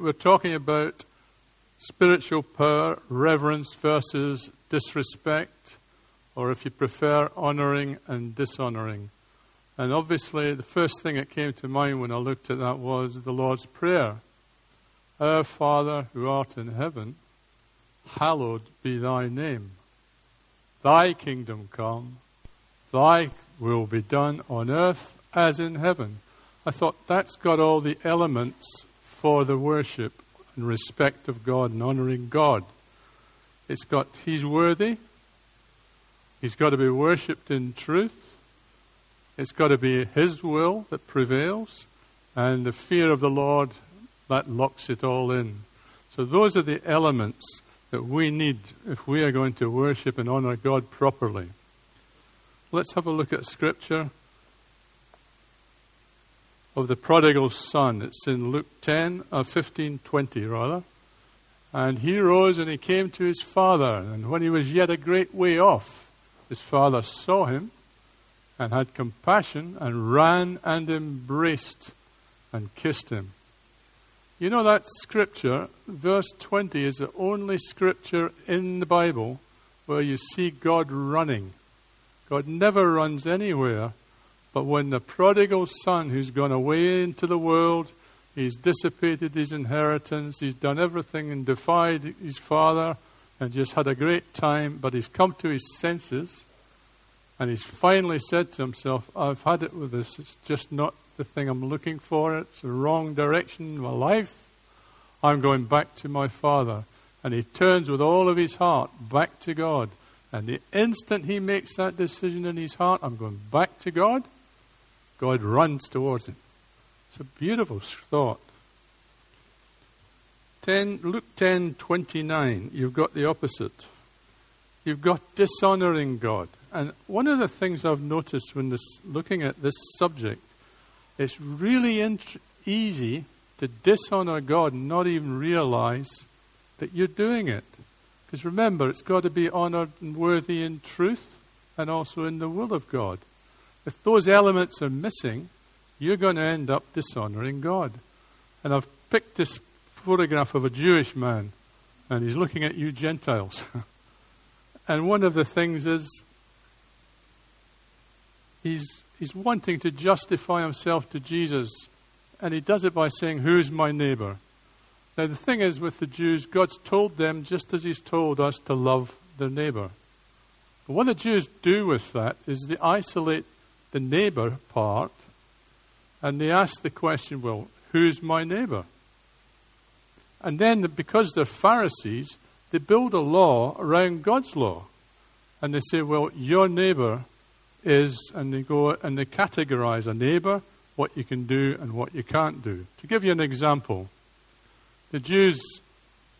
we're talking about spiritual power, reverence versus disrespect, or if you prefer, honoring and dishonoring. And obviously, the first thing that came to mind when I looked at that was the Lord's Prayer Our Father who art in heaven, hallowed be thy name. Thy kingdom come, thy will be done on earth as in heaven. I thought that's got all the elements for the worship and respect of God and honoring God. It's got, He's worthy. He's got to be worshipped in truth. It's got to be His will that prevails. And the fear of the Lord, that locks it all in. So those are the elements that we need if we are going to worship and honor God properly. Let's have a look at Scripture of the prodigal son. It's in Luke 10, uh, 15, 20 rather. And he rose and he came to his father. And when he was yet a great way off, his father saw him and had compassion and ran and embraced and kissed him. You know that scripture, verse 20, is the only scripture in the Bible where you see God running. God never runs anywhere, but when the prodigal son who's gone away into the world, he's dissipated his inheritance, he's done everything and defied his father and just had a great time, but he's come to his senses and he's finally said to himself, I've had it with this, it's just not the thing I'm looking for. It's the wrong direction in my life. I'm going back to my Father. And he turns with all of his heart back to God. And the instant he makes that decision in his heart, I'm going back to God, God runs towards him. It's a beautiful thought. 10, Luke 10 29, you've got the opposite. You've got dishonoring God. And one of the things I've noticed when this, looking at this subject it's really int- easy to dishonor God and not even realize that you're doing it. Because remember, it's got to be honored and worthy in truth and also in the will of God. If those elements are missing, you're going to end up dishonoring God. And I've picked this photograph of a Jewish man, and he's looking at you Gentiles. and one of the things is he's He's wanting to justify himself to Jesus, and he does it by saying, Who's my neighbor? Now, the thing is with the Jews, God's told them, just as He's told us, to love their neighbor. But what the Jews do with that is they isolate the neighbor part and they ask the question, Well, who's my neighbor? And then, because they're Pharisees, they build a law around God's law. And they say, Well, your neighbor is, and they go and they categorize a neighbor, what you can do and what you can't do. To give you an example, the Jews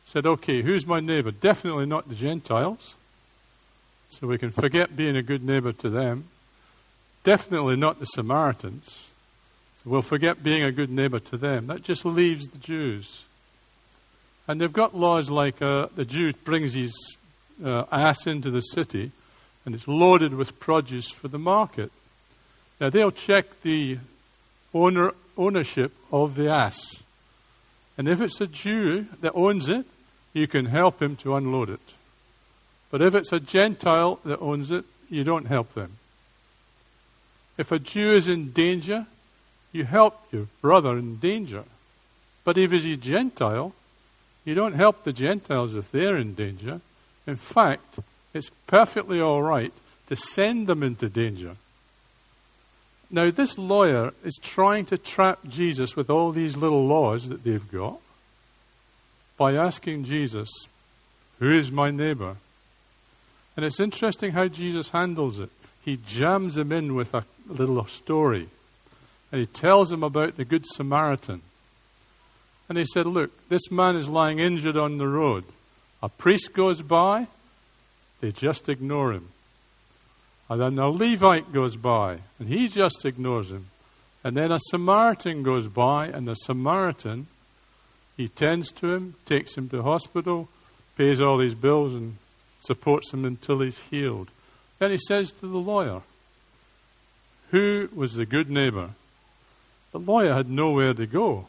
said, okay, who's my neighbor? Definitely not the Gentiles. So we can forget being a good neighbor to them. Definitely not the Samaritans. So we'll forget being a good neighbor to them. That just leaves the Jews. And they've got laws like uh, the Jew brings his uh, ass into the city and it's loaded with produce for the market. Now they'll check the owner, ownership of the ass. And if it's a Jew that owns it, you can help him to unload it. But if it's a Gentile that owns it, you don't help them. If a Jew is in danger, you help your brother in danger. But if he's a Gentile, you don't help the Gentiles if they're in danger. In fact, it's perfectly all right to send them into danger. Now, this lawyer is trying to trap Jesus with all these little laws that they've got by asking Jesus, Who is my neighbor? And it's interesting how Jesus handles it. He jams him in with a little story. And he tells him about the Good Samaritan. And he said, Look, this man is lying injured on the road. A priest goes by, they just ignore him. And then a Levite goes by, and he just ignores him. And then a Samaritan goes by, and the Samaritan, he tends to him, takes him to hospital, pays all his bills, and supports him until he's healed. Then he says to the lawyer, Who was the good neighbor? The lawyer had nowhere to go.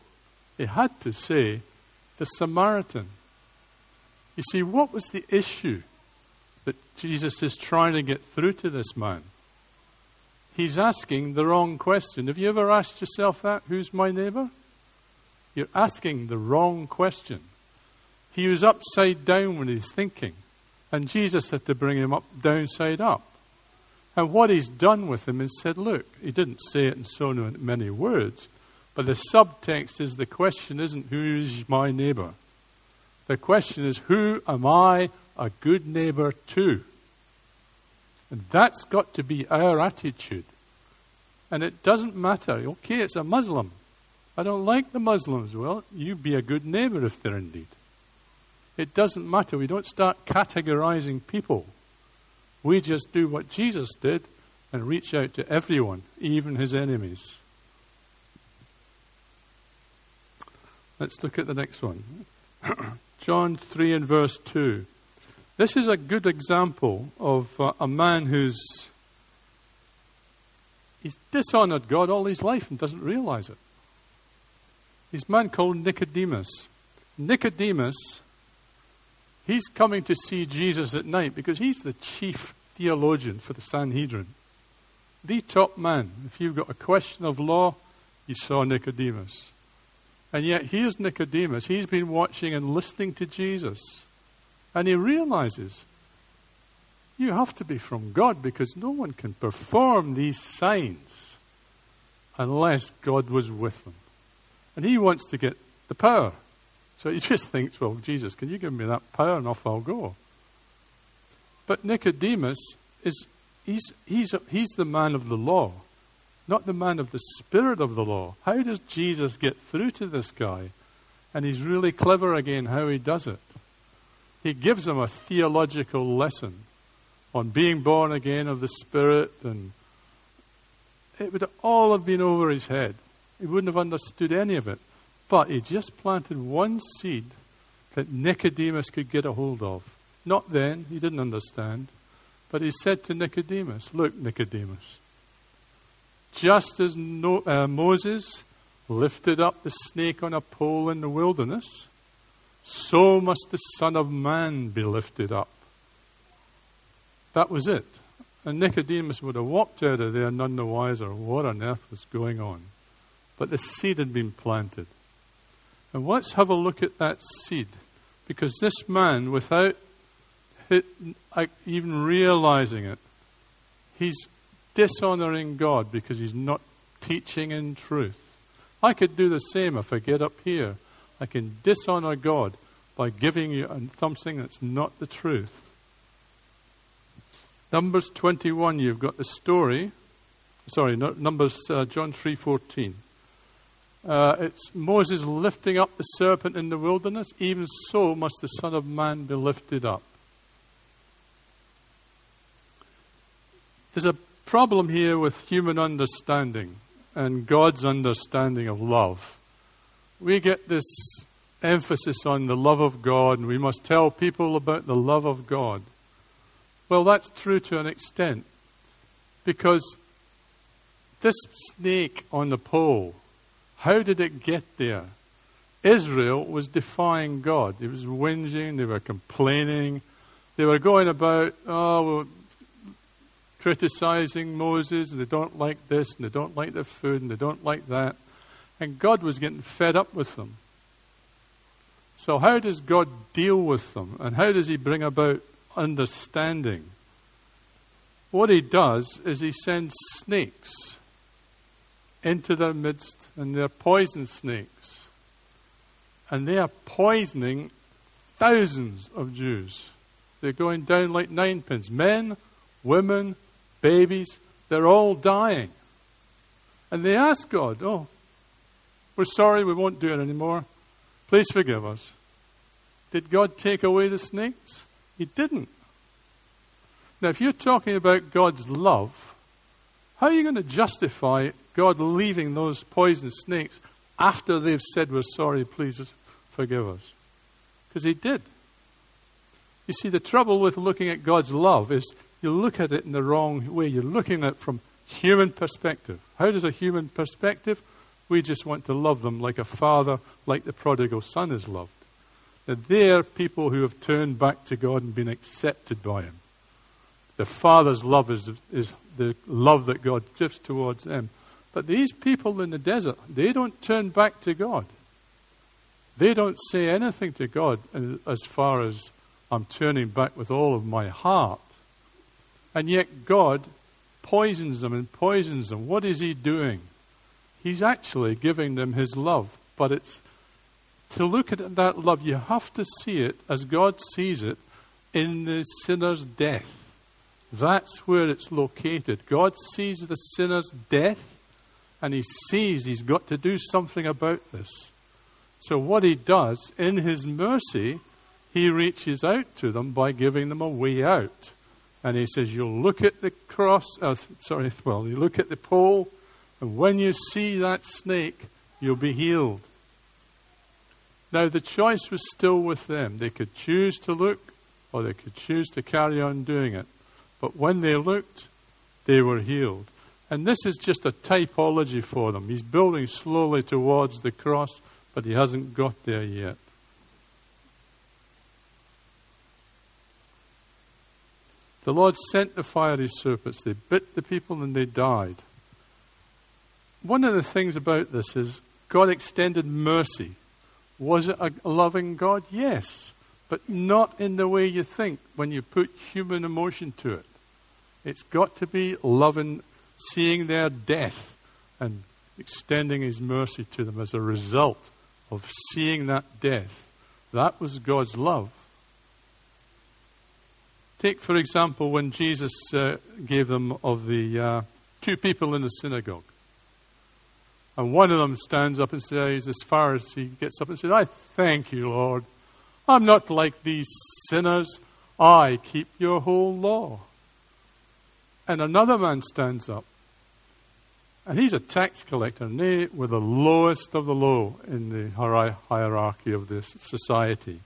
He had to say, the Samaritan. You see, what was the issue that Jesus is trying to get through to this man? He's asking the wrong question. Have you ever asked yourself that? Who's my neighbor? You're asking the wrong question. He was upside down when he's thinking, and Jesus had to bring him up downside up. And what he's done with him is said, Look, he didn't say it in so many words, but the subtext is the question isn't who's my neighbor? The question is, who am I a good neighbor to? And that's got to be our attitude. And it doesn't matter. Okay, it's a Muslim. I don't like the Muslims. Well, you be a good neighbor if they're indeed. It doesn't matter. We don't start categorizing people. We just do what Jesus did and reach out to everyone, even his enemies. Let's look at the next one. John 3 and verse 2. This is a good example of uh, a man who's he's dishonored God all his life and doesn't realize it. He's a man called Nicodemus. Nicodemus He's coming to see Jesus at night because he's the chief theologian for the Sanhedrin. The top man. If you've got a question of law, you saw Nicodemus. And yet, here's Nicodemus. He's been watching and listening to Jesus. And he realizes you have to be from God because no one can perform these signs unless God was with them. And he wants to get the power. So he just thinks, well, Jesus, can you give me that power and off I'll go? But Nicodemus is he's, he's, he's the man of the law, not the man of the spirit of the law. How does Jesus get through to this guy? And he's really clever again how he does it. He gives him a theological lesson on being born again of the Spirit, and it would all have been over his head. He wouldn't have understood any of it. But he just planted one seed that Nicodemus could get a hold of. Not then, he didn't understand. But he said to Nicodemus, Look, Nicodemus, just as no, uh, Moses lifted up the snake on a pole in the wilderness, so must the Son of Man be lifted up. That was it. And Nicodemus would have walked out of there none the wiser what on earth was going on. But the seed had been planted. And let's have a look at that seed. Because this man, without even realizing it, he's dishonoring God because he's not teaching in truth. I could do the same if I get up here. I can dishonor God by giving you something that's not the truth. Numbers 21, you've got the story. Sorry, Numbers uh, John 3:14. Uh, it's Moses lifting up the serpent in the wilderness. Even so must the Son of Man be lifted up. There's a problem here with human understanding and God's understanding of love. We get this emphasis on the love of God, and we must tell people about the love of God. Well, that's true to an extent because this snake on the pole how did it get there? Israel was defying God. It was whinging, they were complaining, they were going about, oh, well, criticizing Moses, they don't like this, and they don't like the food, and they don't like that. And God was getting fed up with them. So, how does God deal with them? And how does He bring about understanding? What He does is He sends snakes into their midst, and they're poison snakes. And they are poisoning thousands of Jews. They're going down like ninepins. Men, women, babies, they're all dying. And they ask God, Oh, we're sorry, we won't do it anymore. Please forgive us. Did God take away the snakes? He didn't. Now, if you're talking about God's love, how are you going to justify God leaving those poisonous snakes after they've said, We're sorry, please forgive us. Because He did. You see, the trouble with looking at God's love is you look at it in the wrong way. You're looking at it from human perspective. How does a human perspective? We just want to love them like a father, like the prodigal son is loved. that they're people who have turned back to God and been accepted by Him. The Father's love is, is the love that God gives towards them. But these people in the desert, they don't turn back to God. They don't say anything to God as far as I'm turning back with all of my heart. And yet God poisons them and poisons them. What is He doing? He's actually giving them His love. But it's to look at that love, you have to see it as God sees it in the sinner's death. That's where it's located. God sees the sinner's death, and He sees He's got to do something about this. So, what He does, in His mercy, He reaches out to them by giving them a way out. And He says, You'll look at the cross, uh, sorry, well, you look at the pole, and when you see that snake, you'll be healed. Now, the choice was still with them. They could choose to look, or they could choose to carry on doing it. But when they looked, they were healed. And this is just a typology for them. He's building slowly towards the cross, but he hasn't got there yet. The Lord sent the fiery serpents. They bit the people and they died. One of the things about this is God extended mercy. Was it a loving God? Yes. But not in the way you think when you put human emotion to it. It's got to be loving, seeing their death and extending his mercy to them as a result of seeing that death. That was God's love. Take, for example, when Jesus uh, gave them of the uh, two people in the synagogue. And one of them stands up and says, as far as he gets up and says, I thank you, Lord. I'm not like these sinners. I keep your whole law. And another man stands up. And he's a tax collector, and they were the lowest of the low in the hierarchy of this society.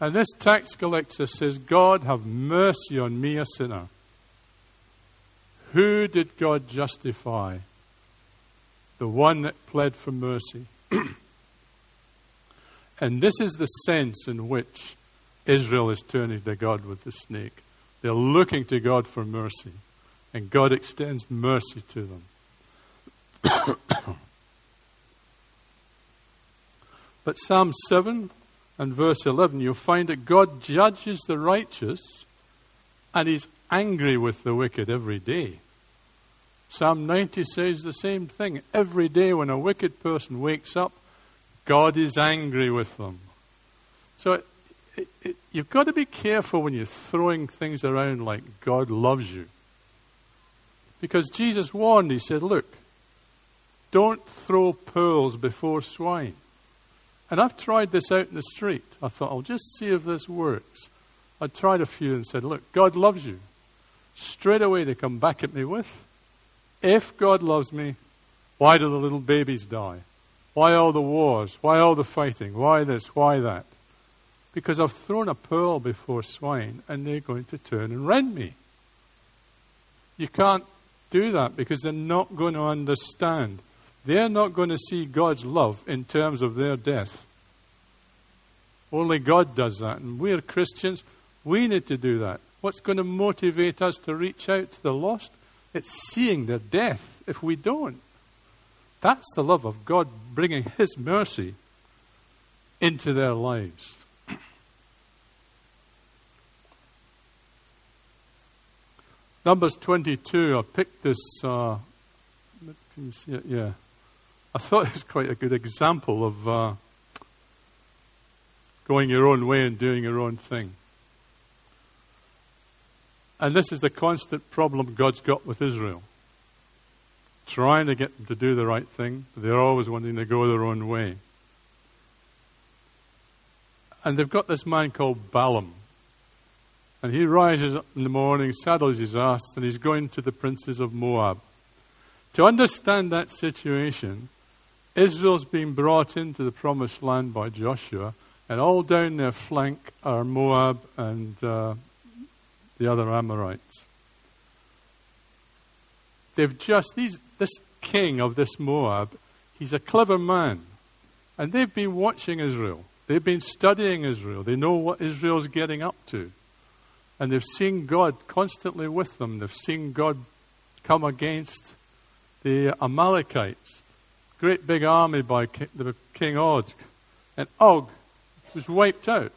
And this tax collector says, God, have mercy on me, a sinner. Who did God justify? The one that pled for mercy. and this is the sense in which Israel is turning to God with the snake. They're looking to God for mercy, and God extends mercy to them. but Psalm 7 and verse 11, you'll find that God judges the righteous and He's angry with the wicked every day. Psalm 90 says the same thing. Every day when a wicked person wakes up, God is angry with them. So it, it, you've got to be careful when you're throwing things around like God loves you. Because Jesus warned, He said, Look, don't throw pearls before swine. And I've tried this out in the street. I thought, I'll just see if this works. I tried a few and said, Look, God loves you. Straight away they come back at me with, If God loves me, why do the little babies die? Why all the wars? Why all the fighting? Why this? Why that? because I've thrown a pearl before swine and they're going to turn and rend me. You can't do that because they're not going to understand. They're not going to see God's love in terms of their death. Only God does that. And we're Christians. We need to do that. What's going to motivate us to reach out to the lost? It's seeing their death if we don't. That's the love of God bringing His mercy into their lives. Numbers 22, I picked this. Uh, it? Yeah. I thought it was quite a good example of uh, going your own way and doing your own thing. And this is the constant problem God's got with Israel. Trying to get them to do the right thing, but they're always wanting to go their own way. And they've got this man called Balaam. And he rises up in the morning, saddles his ass, and he's going to the princes of Moab. To understand that situation, Israel's been brought into the promised land by Joshua, and all down their flank are Moab and uh, the other Amorites. They've just, these, this king of this Moab, he's a clever man. And they've been watching Israel. They've been studying Israel. They know what Israel's getting up to. And they've seen God constantly with them. They've seen God come against the Amalekites. Great big army by the King Og. And Og was wiped out.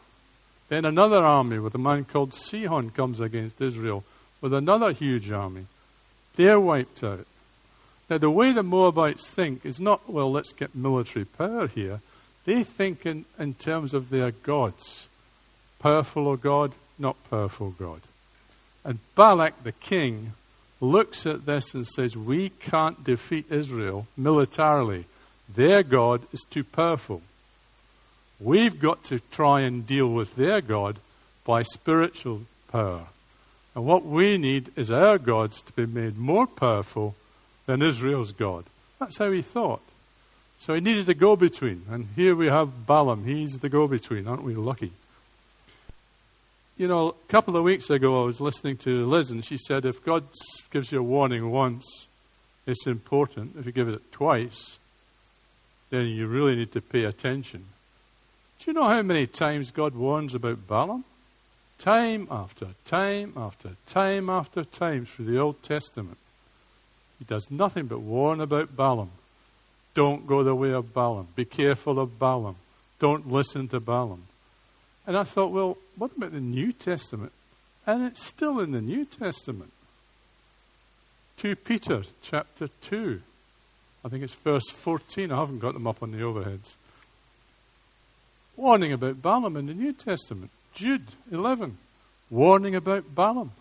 Then another army with a man called Sihon comes against Israel with another huge army. They're wiped out. Now, the way the Moabites think is not, well, let's get military power here. They think in, in terms of their gods. Powerful or God, not powerful God. And Balak, the king, looks at this and says, We can't defeat Israel militarily. Their God is too powerful. We've got to try and deal with their God by spiritual power. And what we need is our gods to be made more powerful than Israel's God. That's how he thought. So he needed a go between. And here we have Balaam. He's the go between. Aren't we lucky? You know, a couple of weeks ago, I was listening to Liz, and she said if God gives you a warning once, it's important. If you give it twice, then you really need to pay attention. Do you know how many times God warns about Balaam? Time after time after time after time through the Old Testament. He does nothing but warn about Balaam. Don't go the way of Balaam. Be careful of Balaam. Don't listen to Balaam. And I thought, well, what about the New Testament? And it's still in the New Testament. 2 Peter chapter 2. I think it's verse 14. I haven't got them up on the overheads warning about Balaam in the New Testament. Jude 11, warning about Balaam.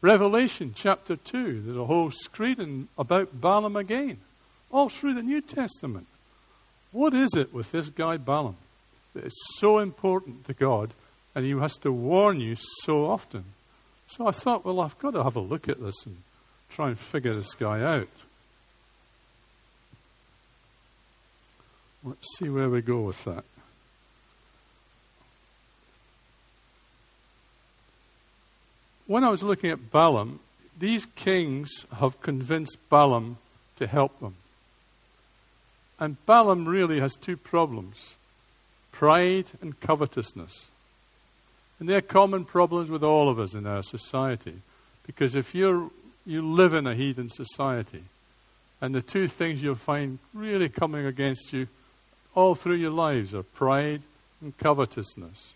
Revelation chapter 2, there's a whole screen about Balaam again, all through the New Testament. What is it with this guy Balaam that is so important to God and he has to warn you so often? So I thought, well, I've got to have a look at this and try and figure this guy out. Let's see where we go with that. when I was looking at Balaam, these kings have convinced Balaam to help them. And Balaam really has two problems pride and covetousness. And they're common problems with all of us in our society. Because if you're, you live in a heathen society, and the two things you'll find really coming against you all through your lives are pride and covetousness.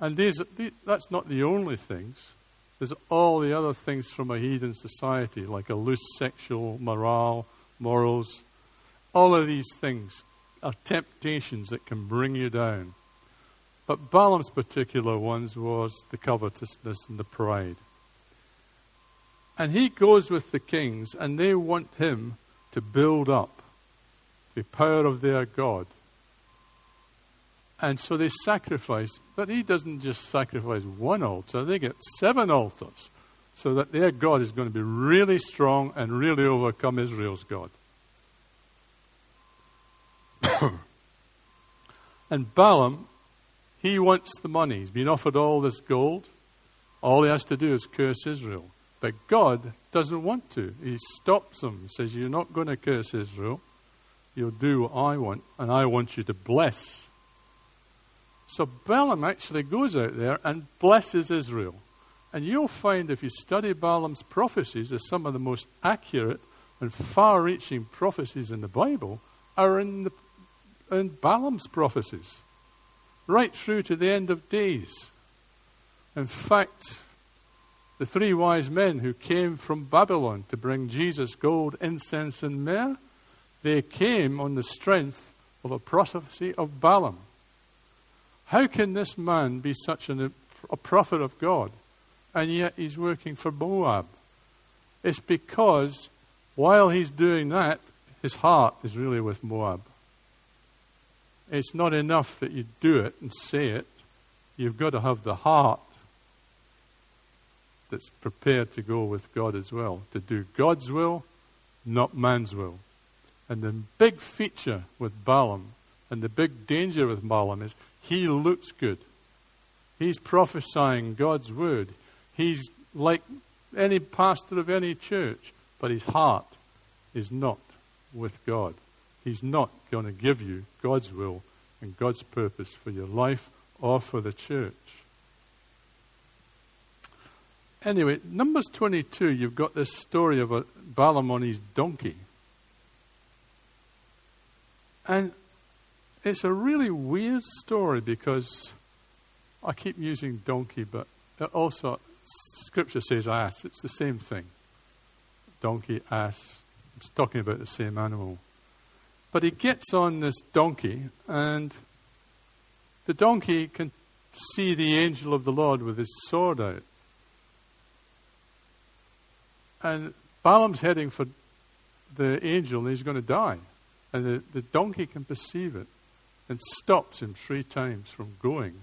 And these, that's not the only things. There's all the other things from a heathen society, like a loose sexual morale, morals. All of these things are temptations that can bring you down. But Balaam's particular ones was the covetousness and the pride. And he goes with the kings, and they want him to build up the power of their God. And so they sacrifice, but he doesn't just sacrifice one altar, they get seven altars so that their God is going to be really strong and really overcome Israel's God. and Balaam, he wants the money. He's been offered all this gold. All he has to do is curse Israel. But God doesn't want to. He stops him. He says, You're not going to curse Israel. You'll do what I want, and I want you to bless so Balaam actually goes out there and blesses Israel. And you'll find if you study Balaam's prophecies, that some of the most accurate and far reaching prophecies in the Bible are in, the, in Balaam's prophecies, right through to the end of days. In fact, the three wise men who came from Babylon to bring Jesus gold, incense, and myrrh, they came on the strength of a prophecy of Balaam. How can this man be such an, a prophet of God and yet he's working for Moab? It's because while he's doing that, his heart is really with Moab. It's not enough that you do it and say it. You've got to have the heart that's prepared to go with God as well, to do God's will, not man's will. And the big feature with Balaam and the big danger with Balaam is he looks good. He's prophesying God's word. He's like any pastor of any church, but his heart is not with God. He's not going to give you God's will and God's purpose for your life or for the church. Anyway, Numbers 22, you've got this story of a Balaam on his donkey. And it's a really weird story because I keep using donkey, but also Scripture says ass. It's the same thing. Donkey, ass. It's talking about the same animal. But he gets on this donkey, and the donkey can see the angel of the Lord with his sword out. And Balaam's heading for the angel, and he's going to die. And the, the donkey can perceive it and stops him three times from going.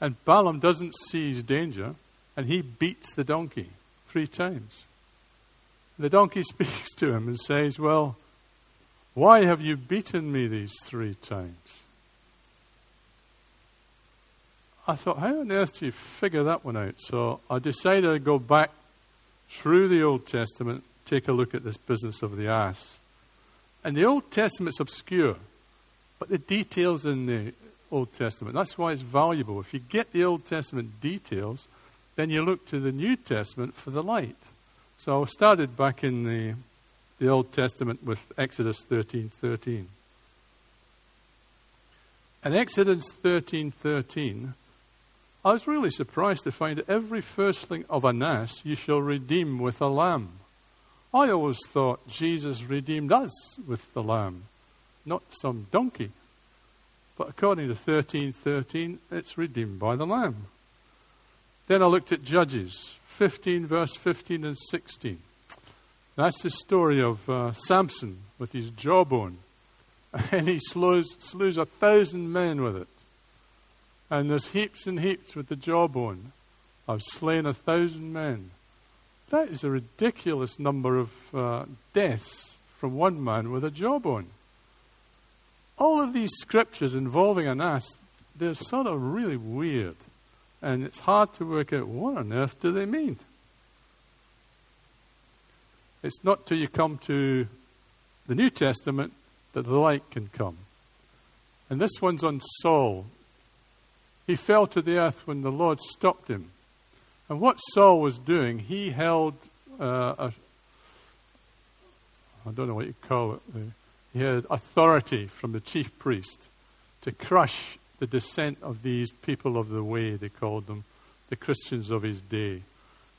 And Balaam doesn't see his danger, and he beats the donkey three times. The donkey speaks to him and says, Well, why have you beaten me these three times? I thought, how on earth do you figure that one out? So I decided to go back through the Old Testament, take a look at this business of the ass. And the Old Testament's obscure, but the details in the Old Testament, that's why it's valuable. If you get the Old Testament details, then you look to the New Testament for the light. So I started back in the, the Old Testament with Exodus 13 13. And Exodus 13 13, I was really surprised to find every firstling of an ass you shall redeem with a lamb. I always thought Jesus redeemed us with the lamb, not some donkey. But according to 13:13, 13, it's redeemed by the lamb. Then I looked at Judges 15, verse 15 and 16. That's the story of uh, Samson with his jawbone. And he slews, slews a thousand men with it. And there's heaps and heaps with the jawbone. I've slain a thousand men. That is a ridiculous number of uh, deaths from one man with a jawbone. All of these scriptures involving an ass, they're sort of really weird. And it's hard to work out what on earth do they mean. It's not till you come to the New Testament that the light can come. And this one's on Saul. He fell to the earth when the Lord stopped him. And what Saul was doing, he held uh, a, I don't know what you call it, he had authority from the chief priest to crush the descent of these people of the way, they called them, the Christians of his day.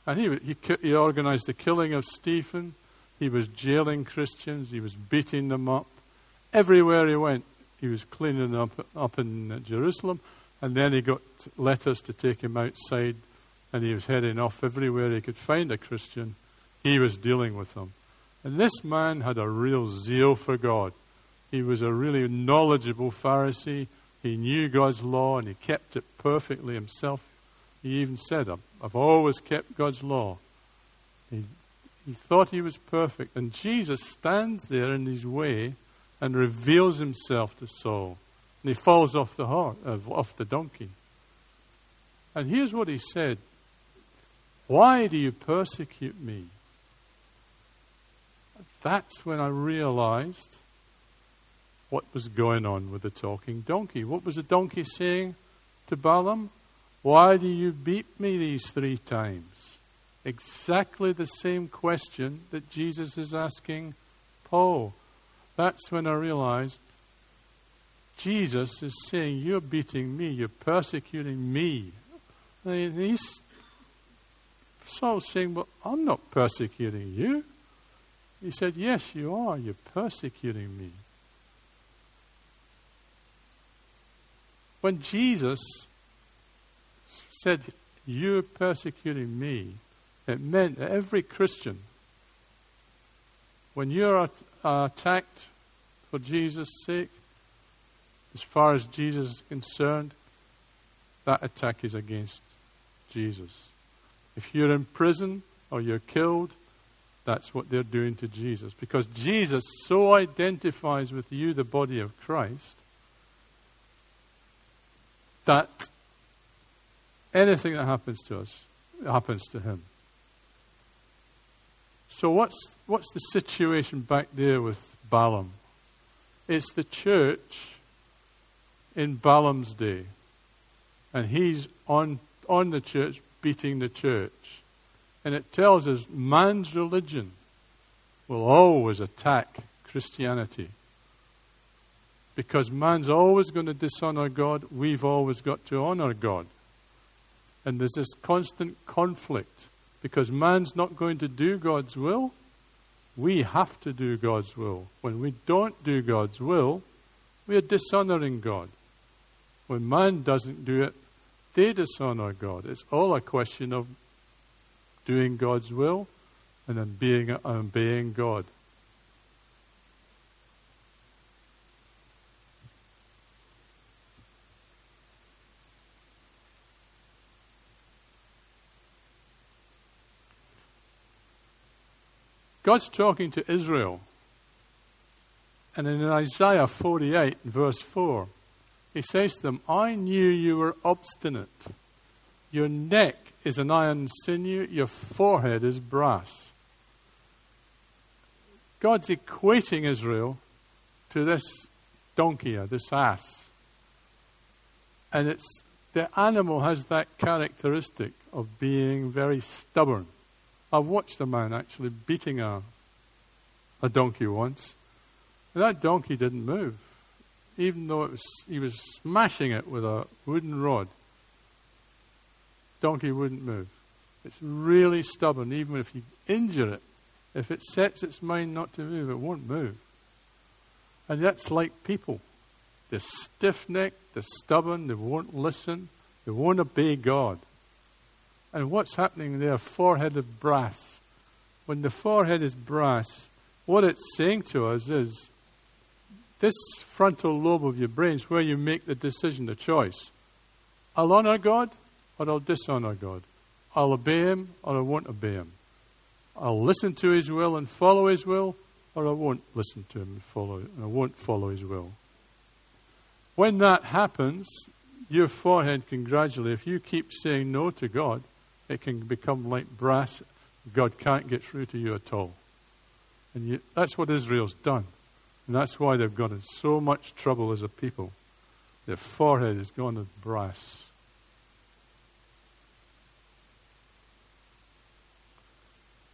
And he, he, he organized the killing of Stephen. He was jailing Christians. He was beating them up. Everywhere he went, he was cleaning up, up in Jerusalem. And then he got letters to take him outside, and he was heading off everywhere he could find a Christian. He was dealing with them. And this man had a real zeal for God. He was a really knowledgeable Pharisee he knew God's law and he kept it perfectly himself. He even said, I've always kept God's law. He, he thought he was perfect. And Jesus stands there in his way and reveals himself to Saul. And he falls off the, horse, uh, off the donkey. And here's what he said Why do you persecute me? That's when I realized what was going on with the talking donkey. What was the donkey saying to Balaam? Why do you beat me these three times? Exactly the same question that Jesus is asking Paul. That's when I realized Jesus is saying, You're beating me, you're persecuting me. And he's Saul's saying, Well, I'm not persecuting you. He said, Yes, you are. You're persecuting me. When Jesus said, You're persecuting me, it meant that every Christian, when you're uh, attacked for Jesus' sake, as far as Jesus is concerned, that attack is against Jesus. If you're in prison or you're killed, that's what they're doing to Jesus. Because Jesus so identifies with you, the body of Christ, that anything that happens to us happens to him. So, what's, what's the situation back there with Balaam? It's the church in Balaam's day. And he's on, on the church, beating the church. And it tells us man's religion will always attack Christianity. Because man's always going to dishonor God, we've always got to honor God. And there's this constant conflict because man's not going to do God's will. We have to do God's will. When we don't do God's will, we are dishonoring God. When man doesn't do it, they dishonor God. It's all a question of doing God's will and then being, obeying God. God's talking to Israel. And in Isaiah 48, verse 4, he says to them, I knew you were obstinate. Your neck is an iron sinew, your forehead is brass. God's equating Israel to this donkey or this ass. And it's the animal has that characteristic of being very stubborn. I've watched a man actually beating a, a donkey once. And that donkey didn't move, even though was, he was smashing it with a wooden rod. Donkey wouldn't move. It's really stubborn, even if you injure it. If it sets its mind not to move, it won't move. And that's like people. They're stiff necked, they're stubborn, they won't listen, they won't obey God. And what's happening there? Forehead of brass. When the forehead is brass, what it's saying to us is this frontal lobe of your brain is where you make the decision, the choice. I'll honor God or I'll dishonor God. I'll obey Him or I won't obey Him. I'll listen to His will and follow His will or I won't listen to Him and follow and I won't follow His will. When that happens, your forehead can gradually, if you keep saying no to God, it can become like brass. God can't get through to you at all. And that's what Israel's done. And that's why they've got in so much trouble as a people. Their forehead is gone as brass.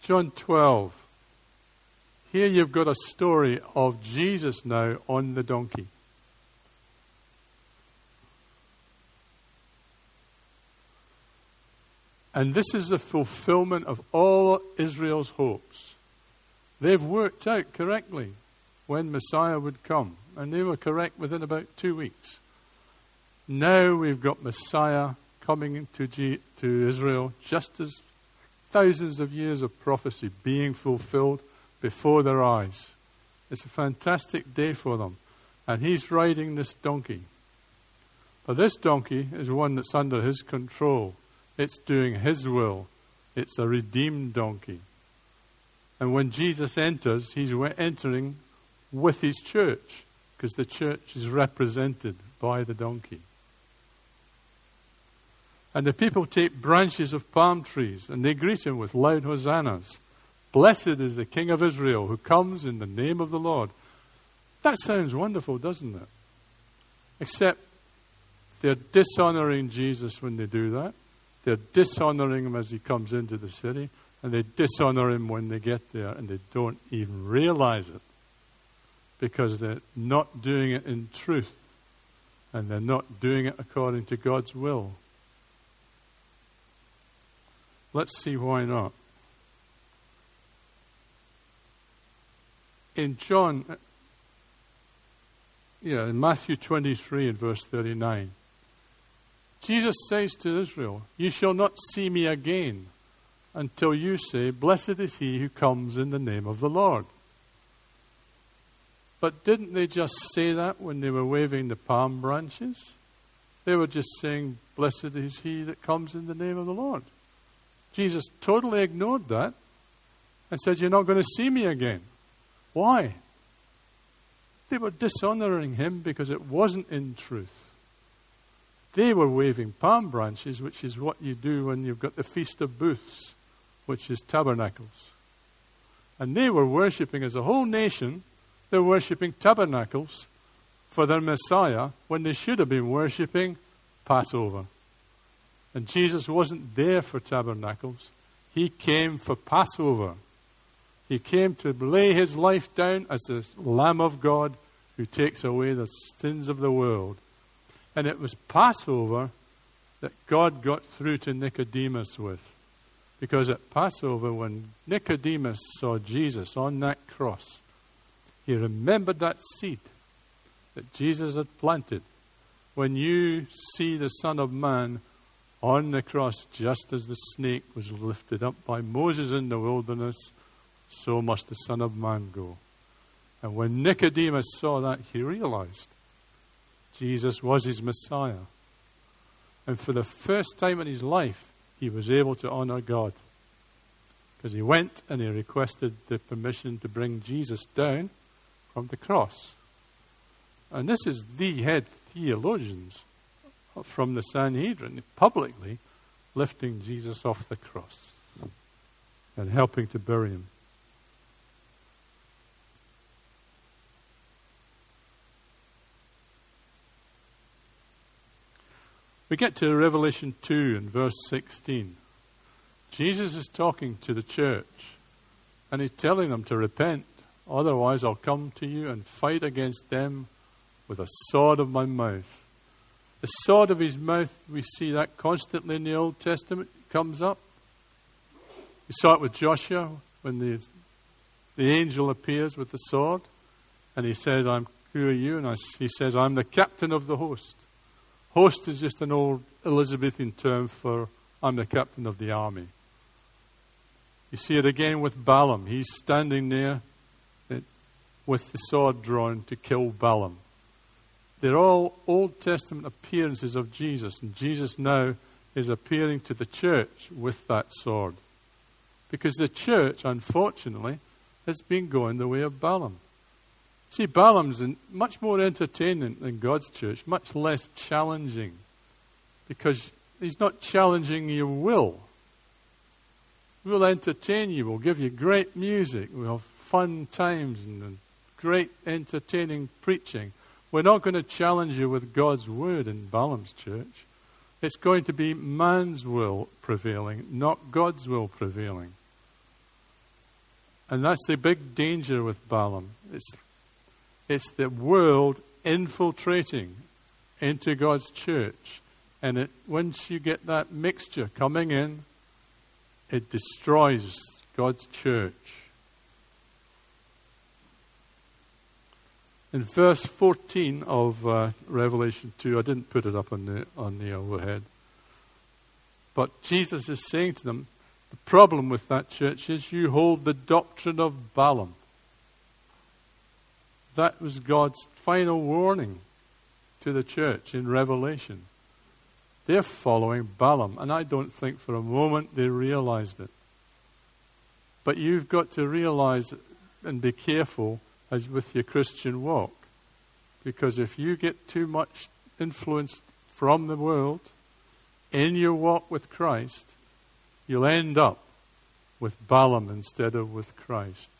John 12. Here you've got a story of Jesus now on the donkey. And this is the fulfillment of all Israel's hopes. They've worked out correctly when Messiah would come, and they were correct within about two weeks. Now we've got Messiah coming to, G- to Israel just as thousands of years of prophecy being fulfilled before their eyes. It's a fantastic day for them. And he's riding this donkey. But this donkey is one that's under his control. It's doing His will. It's a redeemed donkey. And when Jesus enters, He's entering with His church, because the church is represented by the donkey. And the people take branches of palm trees and they greet him with loud hosannas. Blessed is the King of Israel who comes in the name of the Lord. That sounds wonderful, doesn't it? Except they're dishonoring Jesus when they do that. They're dishonoring him as he comes into the city, and they dishonor him when they get there, and they don't even realize it because they're not doing it in truth, and they're not doing it according to God's will. Let's see why not. In John, uh, yeah, in Matthew 23 and verse 39, Jesus says to Israel, You shall not see me again until you say, Blessed is he who comes in the name of the Lord. But didn't they just say that when they were waving the palm branches? They were just saying, Blessed is he that comes in the name of the Lord. Jesus totally ignored that and said, You're not going to see me again. Why? They were dishonoring him because it wasn't in truth. They were waving palm branches, which is what you do when you've got the Feast of Booths, which is tabernacles. And they were worshipping as a whole nation They're worshipping tabernacles for their Messiah when they should have been worshipping Passover. And Jesus wasn't there for tabernacles, He came for Passover. He came to lay His life down as the Lamb of God who takes away the sins of the world. And it was Passover that God got through to Nicodemus with. Because at Passover, when Nicodemus saw Jesus on that cross, he remembered that seed that Jesus had planted. When you see the Son of Man on the cross, just as the snake was lifted up by Moses in the wilderness, so must the Son of Man go. And when Nicodemus saw that, he realized Jesus was his Messiah. And for the first time in his life, he was able to honor God. Because he went and he requested the permission to bring Jesus down from the cross. And this is the head theologians from the Sanhedrin publicly lifting Jesus off the cross and helping to bury him. We get to Revelation 2 and verse 16. Jesus is talking to the church and he's telling them to repent, otherwise, I'll come to you and fight against them with a sword of my mouth. The sword of his mouth, we see that constantly in the Old Testament, comes up. We saw it with Joshua when the, the angel appears with the sword and he says, I'm, Who are you? And I, he says, I'm the captain of the host. Host is just an old Elizabethan term for I'm the captain of the army. You see it again with Balaam. He's standing there with the sword drawn to kill Balaam. They're all Old Testament appearances of Jesus, and Jesus now is appearing to the church with that sword. Because the church, unfortunately, has been going the way of Balaam. See, Balaam's much more entertaining than God's church, much less challenging, because he's not challenging your will. We'll entertain you, we'll give you great music, we'll have fun times and great entertaining preaching. We're not going to challenge you with God's word in Balaam's church. It's going to be man's will prevailing, not God's will prevailing. And that's the big danger with Balaam. It's it's the world infiltrating into God's church. And it, once you get that mixture coming in, it destroys God's church. In verse 14 of uh, Revelation 2, I didn't put it up on the, on the overhead, but Jesus is saying to them, the problem with that church is you hold the doctrine of Balaam. That was God's final warning to the church in Revelation. They're following Balaam, and I don't think for a moment they realized it. But you've got to realize and be careful as with your Christian walk. Because if you get too much influenced from the world in your walk with Christ, you'll end up with Balaam instead of with Christ.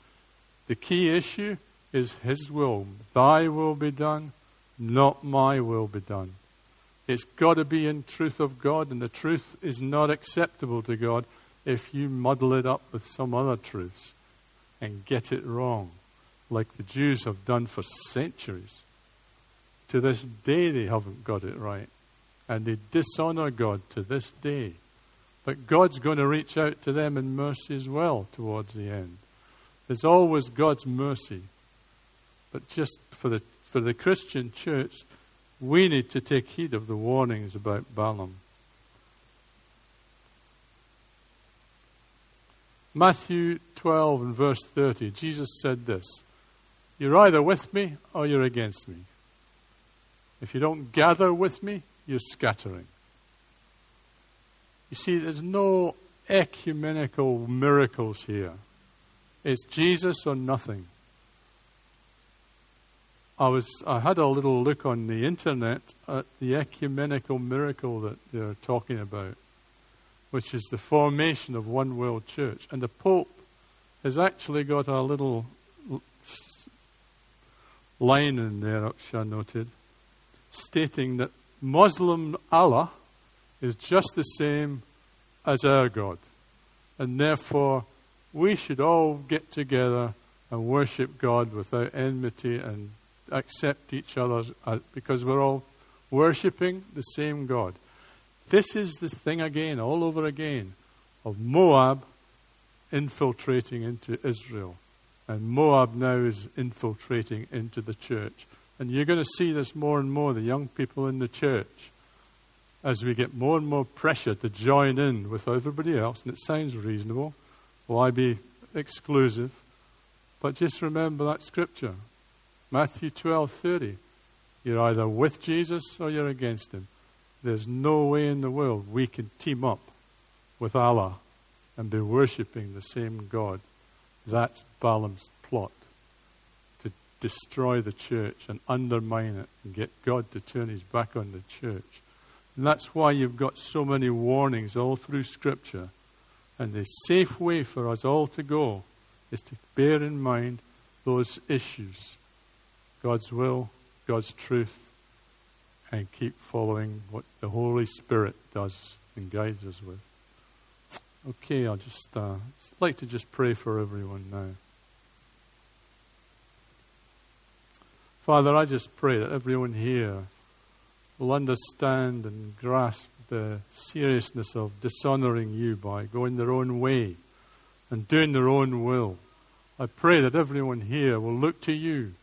The key issue is His will. Thy will be done, not my will be done. It's got to be in truth of God, and the truth is not acceptable to God if you muddle it up with some other truths and get it wrong, like the Jews have done for centuries. To this day, they haven't got it right, and they dishonor God to this day. But God's going to reach out to them in mercy as well towards the end. There's always God's mercy but just for the, for the Christian church, we need to take heed of the warnings about Balaam. Matthew 12 and verse 30, Jesus said this You're either with me or you're against me. If you don't gather with me, you're scattering. You see, there's no ecumenical miracles here. It's Jesus or nothing. I was I had a little look on the internet at the ecumenical miracle that they're talking about, which is the formation of one world church. And the Pope has actually got a little line in there, Aksha noted, stating that Muslim Allah is just the same as our God. And therefore, we should all get together and worship God without enmity and accept each other uh, because we're all worshipping the same God. This is the thing again, all over again, of Moab infiltrating into Israel. And Moab now is infiltrating into the church. And you're going to see this more and more, the young people in the church, as we get more and more pressure to join in with everybody else. And it sounds reasonable. Why be exclusive? But just remember that scripture Matthew 12:30. You're either with Jesus or you're against him. There's no way in the world we can team up with Allah and be worshipping the same God. That's Balaam's plot to destroy the church and undermine it and get God to turn his back on the church. And that's why you've got so many warnings all through Scripture. And the safe way for us all to go is to bear in mind those issues God's will, God's truth, and keep following what the Holy Spirit does and guides us with. Okay, I'll just uh, like to just pray for everyone now. Father, I just pray that everyone here will understand and grasp the seriousness of dishonoring you by going their own way and doing their own will. I pray that everyone here will look to you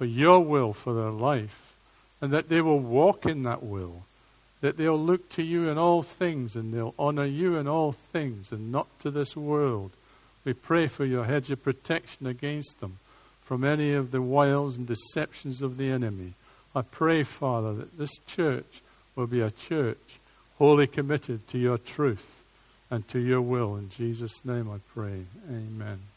for your will for their life and that they will walk in that will, that they'll look to you in all things and they'll honor you in all things and not to this world. We pray for your hedge of protection against them from any of the wiles and deceptions of the enemy. I pray, Father, that this church will be a church wholly committed to your truth and to your will. In Jesus' name I pray. Amen.